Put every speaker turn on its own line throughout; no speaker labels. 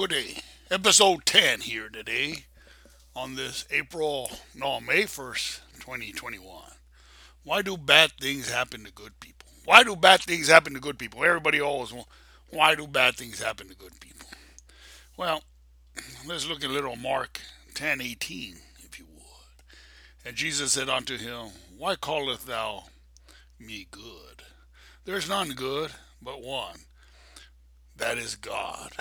Good day. Episode 10 here today on this April, no, May 1st, 2021. Why do bad things happen to good people? Why do bad things happen to good people? Everybody always why do bad things happen to good people? Well, let's look at little Mark 10 18, if you would. And Jesus said unto him, Why callest thou me good? There is none good but one, that is God.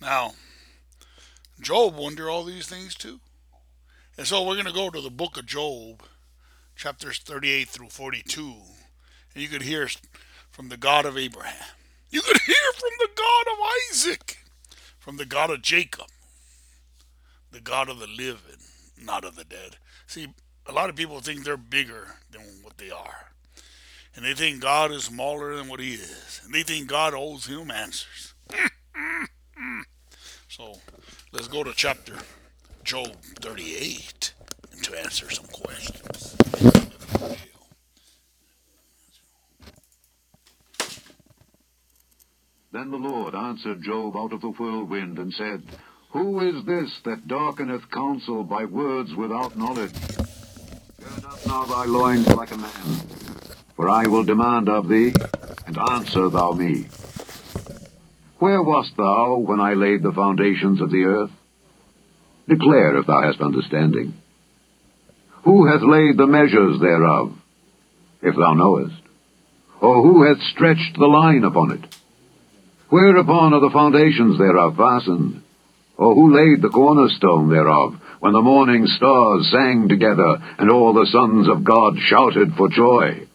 Now, Job wondered all these things too. And so we're going to go to the book of Job, chapters 38 through 42. And you could hear from the God of Abraham. You could hear from the God of Isaac, from the God of Jacob, the God of the living, not of the dead. See, a lot of people think they're bigger than what they are. And they think God is smaller than what he is. And they think God owes him answers. So let's go to chapter Job 38 to answer some questions.
Then the Lord answered Job out of the whirlwind and said, Who is this that darkeneth counsel by words without knowledge? Gird up now thy loins like a man, for I will demand of thee, and answer thou me. Where wast thou when I laid the foundations of the earth? Declare if thou hast understanding. Who hath laid the measures thereof, if thou knowest? Or who hath stretched the line upon it? Whereupon are the foundations thereof fastened? Or who laid the cornerstone thereof, when the morning stars sang together, and all the sons of God shouted for joy?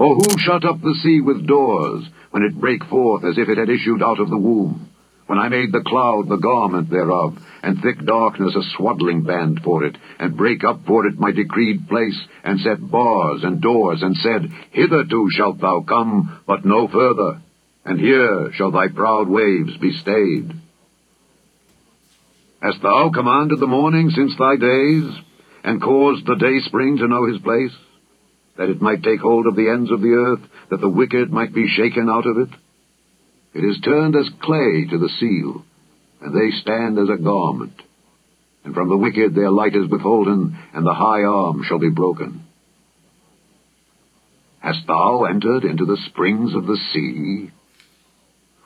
Or who shut up the sea with doors, when it brake forth as if it had issued out of the womb, when I made the cloud the garment thereof, and thick darkness a swaddling band for it, and brake up for it my decreed place, and set bars and doors, and said, Hitherto shalt thou come, but no further, and here shall thy proud waves be stayed. Hast thou commanded the morning since thy days, and caused the day spring to know his place? That it might take hold of the ends of the earth, that the wicked might be shaken out of it? It is turned as clay to the seal, and they stand as a garment. And from the wicked their light is withholden, and the high arm shall be broken. Hast thou entered into the springs of the sea?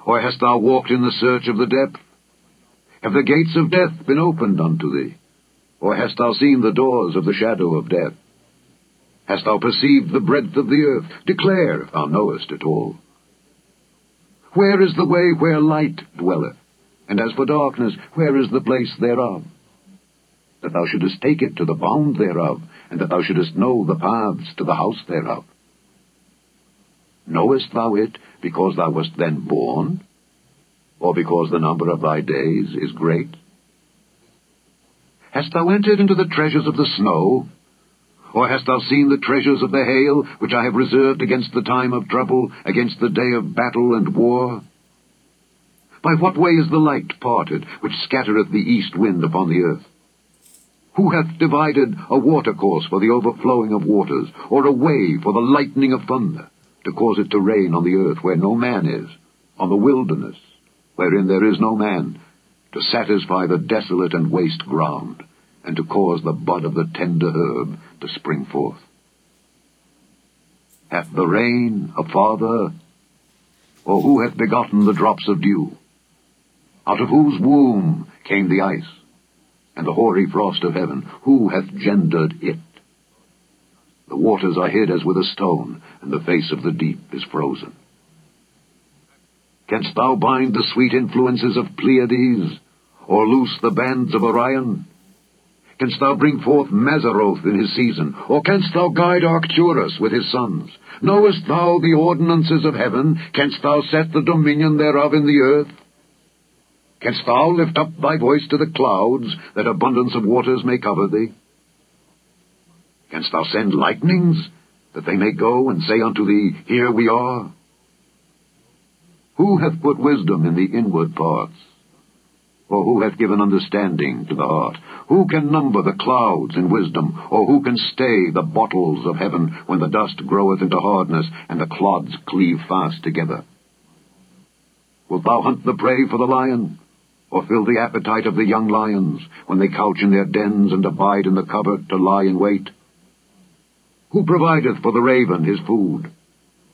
Or hast thou walked in the search of the depth? Have the gates of death been opened unto thee? Or hast thou seen the doors of the shadow of death? Hast thou perceived the breadth of the earth? Declare, if thou knowest at all. Where is the way where light dwelleth? And as for darkness, where is the place thereof? That thou shouldest take it to the bound thereof, and that thou shouldest know the paths to the house thereof. Knowest thou it because thou wast then born? Or because the number of thy days is great? Hast thou entered into the treasures of the snow, or hast thou seen the treasures of the hail, which I have reserved against the time of trouble, against the day of battle and war? By what way is the light parted, which scattereth the east wind upon the earth? Who hath divided a watercourse for the overflowing of waters, or a way for the lightning of thunder, to cause it to rain on the earth where no man is, on the wilderness, wherein there is no man, to satisfy the desolate and waste ground? and to cause the bud of the tender herb to spring forth. Hath the rain a father, or who hath begotten the drops of dew? Out of whose womb came the ice, and the hoary frost of heaven? Who hath gendered it? The waters are hid as with a stone, and the face of the deep is frozen. Canst thou bind the sweet influences of Pleiades, or loose the bands of Orion? Canst thou bring forth Mazzaroth in his season? Or canst thou guide Arcturus with his sons? Knowest thou the ordinances of heaven? Canst thou set the dominion thereof in the earth? Canst thou lift up thy voice to the clouds, that abundance of waters may cover thee? Canst thou send lightnings, that they may go and say unto thee, Here we are? Who hath put wisdom in the inward parts? Or who hath given understanding to the heart? Who can number the clouds in wisdom? Or who can stay the bottles of heaven when the dust groweth into hardness, and the clods cleave fast together? Wilt thou hunt the prey for the lion? Or fill the appetite of the young lions, when they couch in their dens and abide in the covert to lie in wait? Who provideth for the raven his food?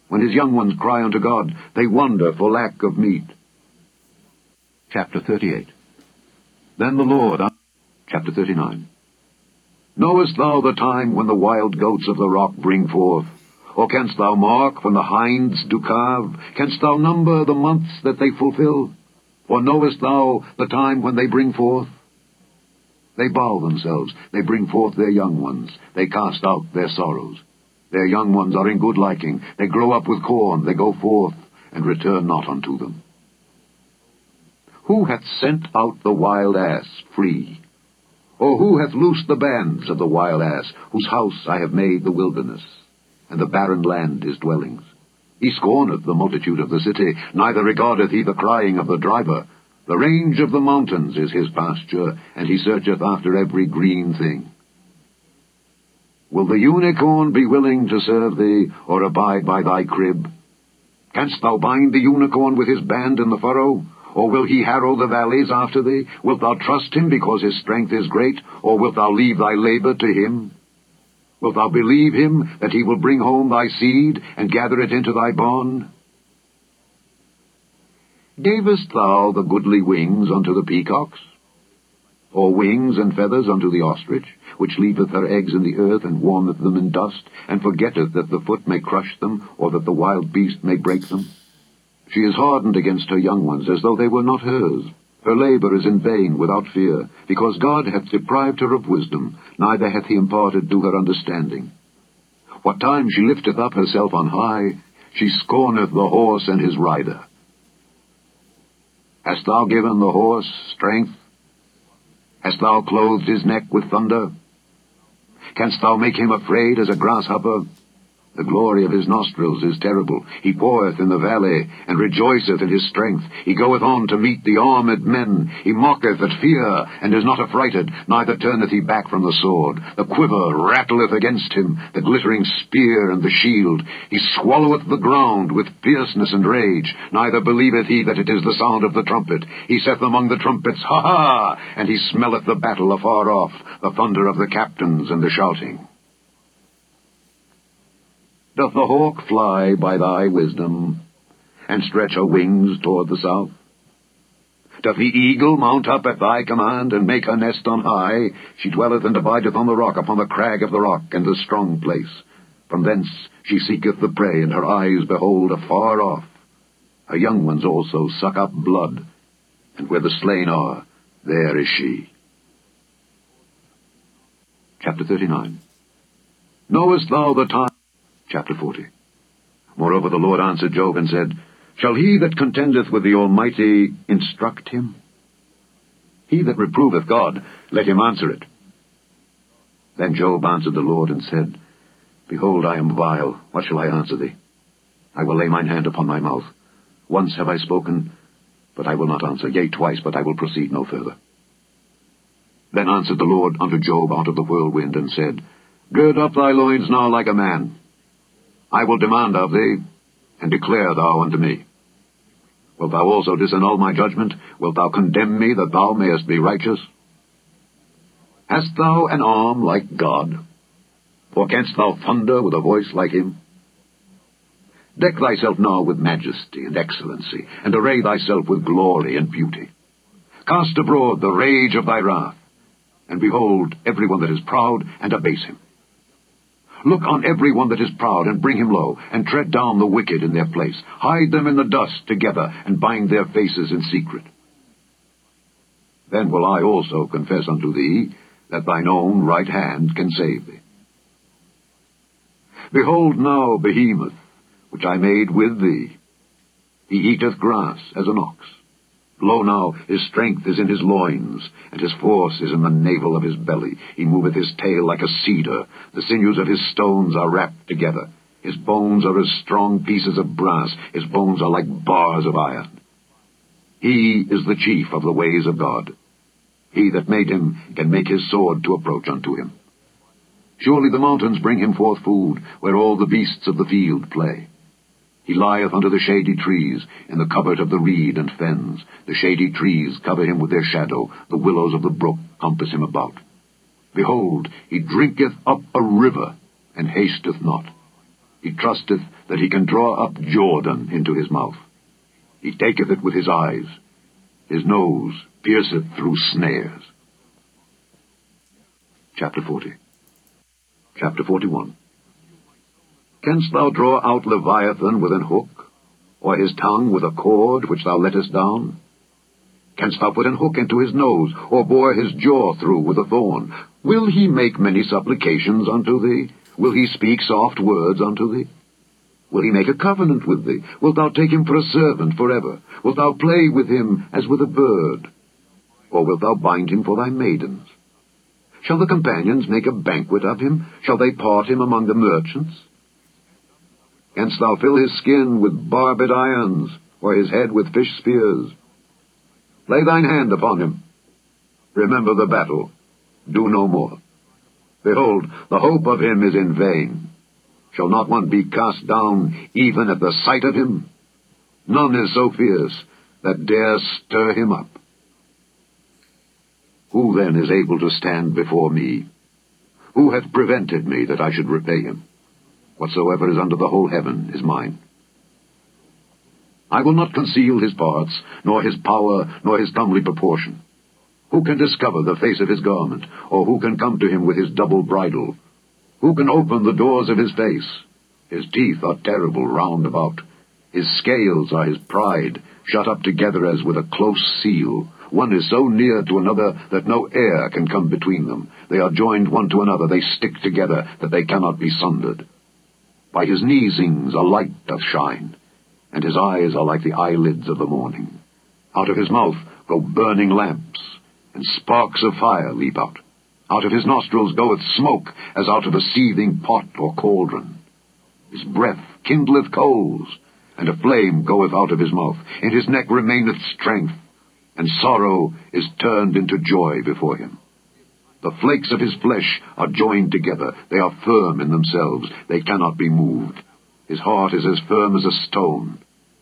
When his young ones cry unto God, they wonder for lack of meat. Chapter 38 Then the Lord... Chapter 39 Knowest thou the time when the wild goats of the rock bring forth? Or canst thou mark when the hinds do calve? Canst thou number the months that they fulfill? Or knowest thou the time when they bring forth? They bow themselves, they bring forth their young ones, they cast out their sorrows. Their young ones are in good liking, they grow up with corn, they go forth, and return not unto them. Who hath sent out the wild ass free? Or who hath loosed the bands of the wild ass, whose house I have made the wilderness, and the barren land his dwellings? He scorneth the multitude of the city, neither regardeth he the crying of the driver. The range of the mountains is his pasture, and he searcheth after every green thing. Will the unicorn be willing to serve thee, or abide by thy crib? Canst thou bind the unicorn with his band in the furrow? Or will he harrow the valleys after thee? Wilt thou trust him because his strength is great? Or wilt thou leave thy labor to him? Wilt thou believe him that he will bring home thy seed and gather it into thy barn? Gavest thou the goodly wings unto the peacocks? Or wings and feathers unto the ostrich, which leaveth her eggs in the earth, and warmeth them in dust, and forgetteth that the foot may crush them, or that the wild beast may break them? She is hardened against her young ones, as though they were not hers. Her labor is in vain, without fear, because God hath deprived her of wisdom, neither hath he imparted to her understanding. What time she lifteth up herself on high, she scorneth the horse and his rider. Hast thou given the horse strength? Hast thou clothed his neck with thunder? Canst thou make him afraid as a grasshopper? The glory of his nostrils is terrible. He poureth in the valley, and rejoiceth in his strength. He goeth on to meet the armed men. He mocketh at fear, and is not affrighted, neither turneth he back from the sword. The quiver rattleth against him, the glittering spear and the shield. He swalloweth the ground with fierceness and rage, neither believeth he that it is the sound of the trumpet. He saith among the trumpets, Ha ha! And he smelleth the battle afar off, the thunder of the captains and the shouting. Doth the hawk fly by thy wisdom, and stretch her wings toward the south? Doth the eagle mount up at thy command, and make her nest on high? She dwelleth and abideth on the rock, upon the crag of the rock, and the strong place. From thence she seeketh the prey, and her eyes behold afar off. Her young ones also suck up blood, and where the slain are, there is she. Chapter 39 Knowest thou the time? Chapter 40 Moreover the Lord answered Job and said, Shall he that contendeth with the Almighty instruct him? He that reproveth God, let him answer it. Then Job answered the Lord and said, Behold, I am vile. What shall I answer thee? I will lay mine hand upon my mouth. Once have I spoken, but I will not answer. Yea, twice, but I will proceed no further. Then answered the Lord unto Job out of the whirlwind, and said, Gird up thy loins now like a man. I will demand of thee, and declare thou unto me. Wilt thou also disannul my judgment? Wilt thou condemn me, that thou mayest be righteous? Hast thou an arm like God? Or canst thou thunder with a voice like him? Deck thyself now with majesty and excellency, and array thyself with glory and beauty. Cast abroad the rage of thy wrath, and behold every one that is proud, and abase him. Look on every one that is proud, and bring him low, and tread down the wicked in their place. Hide them in the dust together, and bind their faces in secret. Then will I also confess unto thee that thine own right hand can save thee. Behold now Behemoth, which I made with thee. He eateth grass as an ox. Lo now, his strength is in his loins, and his force is in the navel of his belly. He moveth his tail like a cedar. The sinews of his stones are wrapped together. His bones are as strong pieces of brass. His bones are like bars of iron. He is the chief of the ways of God. He that made him can make his sword to approach unto him. Surely the mountains bring him forth food, where all the beasts of the field play. He lieth under the shady trees, in the covert of the reed and fens. The shady trees cover him with their shadow, the willows of the brook compass him about. Behold, he drinketh up a river, and hasteth not. He trusteth that he can draw up Jordan into his mouth. He taketh it with his eyes. His nose pierceth through snares. Chapter 40 Chapter 41 Canst thou draw out Leviathan with an hook, or his tongue with a cord which thou lettest down? Canst thou put an hook into his nose, or bore his jaw through with a thorn? Will he make many supplications unto thee? Will he speak soft words unto thee? Will he make a covenant with thee? Wilt thou take him for a servant for ever? Wilt thou play with him as with a bird? Or wilt thou bind him for thy maidens? Shall the companions make a banquet of him? Shall they part him among the merchants? Canst thou fill his skin with barbed irons, or his head with fish spears? Lay thine hand upon him. Remember the battle. Do no more. Behold, the hope of him is in vain. Shall not one be cast down even at the sight of him? None is so fierce that dare stir him up. Who then is able to stand before me? Who hath prevented me that I should repay him? Whatsoever is under the whole heaven is mine. I will not conceal his parts, nor his power, nor his comely proportion. Who can discover the face of his garment, or who can come to him with his double bridle? Who can open the doors of his face? His teeth are terrible round about. His scales are his pride, shut up together as with a close seal. One is so near to another that no air can come between them. They are joined one to another, they stick together, that they cannot be sundered. By his neesings a light doth shine, and his eyes are like the eyelids of the morning. Out of his mouth go burning lamps, and sparks of fire leap out. Out of his nostrils goeth smoke, as out of a seething pot or cauldron. His breath kindleth coals, and a flame goeth out of his mouth. In his neck remaineth strength, and sorrow is turned into joy before him. The flakes of his flesh are joined together. They are firm in themselves. They cannot be moved. His heart is as firm as a stone,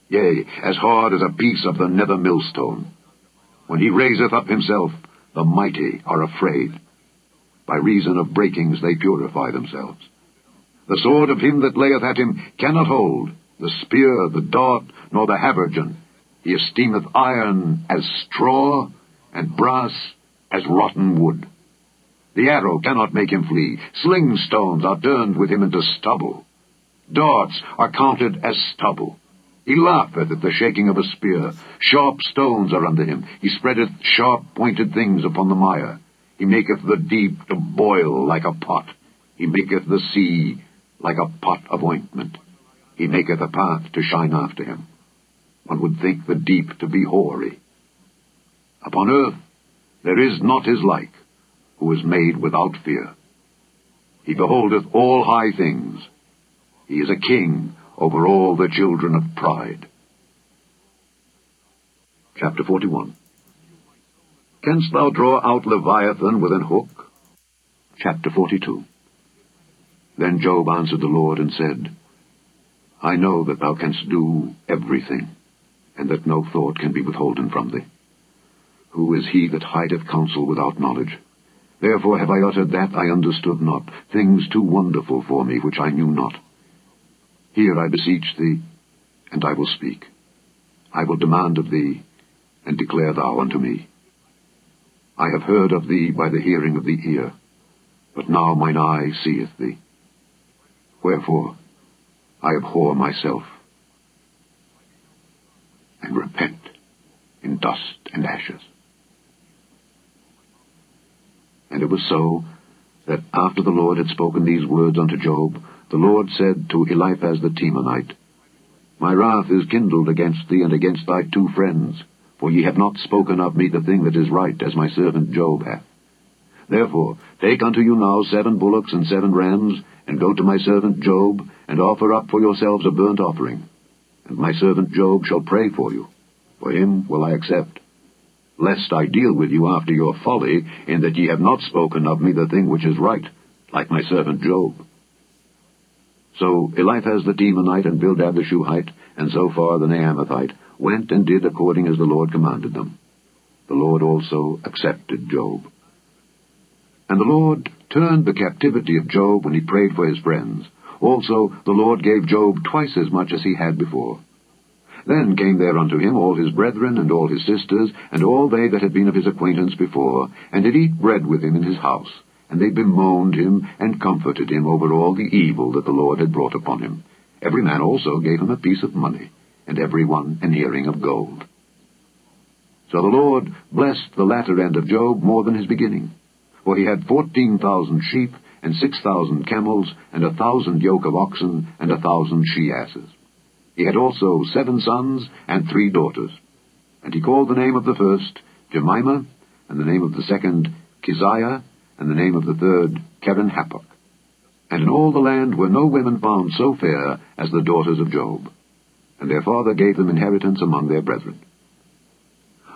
yea, as hard as a piece of the nether millstone. When he raiseth up himself, the mighty are afraid. By reason of breakings they purify themselves. The sword of him that layeth at him cannot hold, the spear, the dart, nor the habergeon. He esteemeth iron as straw, and brass as rotten wood. The arrow cannot make him flee. Sling stones are turned with him into stubble. Darts are counted as stubble. He laugheth at the shaking of a spear. Sharp stones are under him. He spreadeth sharp pointed things upon the mire. He maketh the deep to boil like a pot. He maketh the sea like a pot of ointment. He maketh a path to shine after him. One would think the deep to be hoary. Upon earth there is not his like, who is made without fear. He beholdeth all high things. He is a king over all the children of pride. Chapter 41 Canst thou draw out Leviathan with an hook? Chapter 42 Then Job answered the Lord and said, I know that thou canst do everything, and that no thought can be withholden from thee. Who is he that hideth counsel without knowledge? Therefore have I uttered that I understood not, things too wonderful for me which I knew not. Here I beseech thee, and I will speak. I will demand of thee, and declare thou unto me. I have heard of thee by the hearing of the ear, but now mine eye seeth thee. Wherefore I abhor myself, and repent in dust and ashes. And it was so, that after the Lord had spoken these words unto Job, the Lord said to Eliphaz the Temanite, My wrath is kindled against thee and against thy two friends, for ye have not spoken of me the thing that is right, as my servant Job hath. Therefore take unto you now seven bullocks and seven rams, and go to my servant Job, and offer up for yourselves a burnt offering. And my servant Job shall pray for you. For him will I accept. Lest I deal with you after your folly, in that ye have not spoken of me the thing which is right, like my servant Job. So Eliphaz the Temanite and Bildad the Shuhite and Zophar the Naamathite went and did according as the Lord commanded them. The Lord also accepted Job. And the Lord turned the captivity of Job when he prayed for his friends. Also the Lord gave Job twice as much as he had before. Then came there unto him all his brethren and all his sisters, and all they that had been of his acquaintance before, and did eat bread with him in his house. And they bemoaned him, and comforted him over all the evil that the Lord had brought upon him. Every man also gave him a piece of money, and every one an earring of gold. So the Lord blessed the latter end of Job more than his beginning. For he had fourteen thousand sheep, and six thousand camels, and a thousand yoke of oxen, and a thousand she-asses. He had also seven sons and three daughters. And he called the name of the first Jemima, and the name of the second Keziah, and the name of the third Keren-happuch. And in all the land were no women found so fair as the daughters of Job. And their father gave them inheritance among their brethren.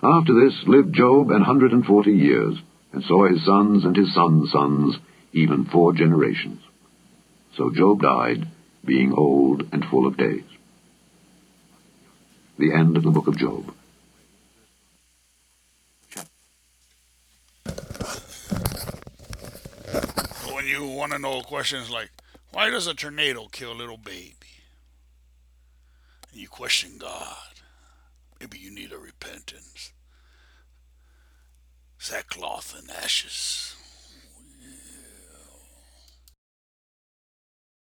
After this lived Job an hundred and forty years, and saw his sons and his sons' sons, even four generations. So Job died, being old and full of days. The end of the book of Job.
When you want to know questions like, why does a tornado kill a little baby? And you question God. Maybe you need a repentance. Sackcloth and ashes.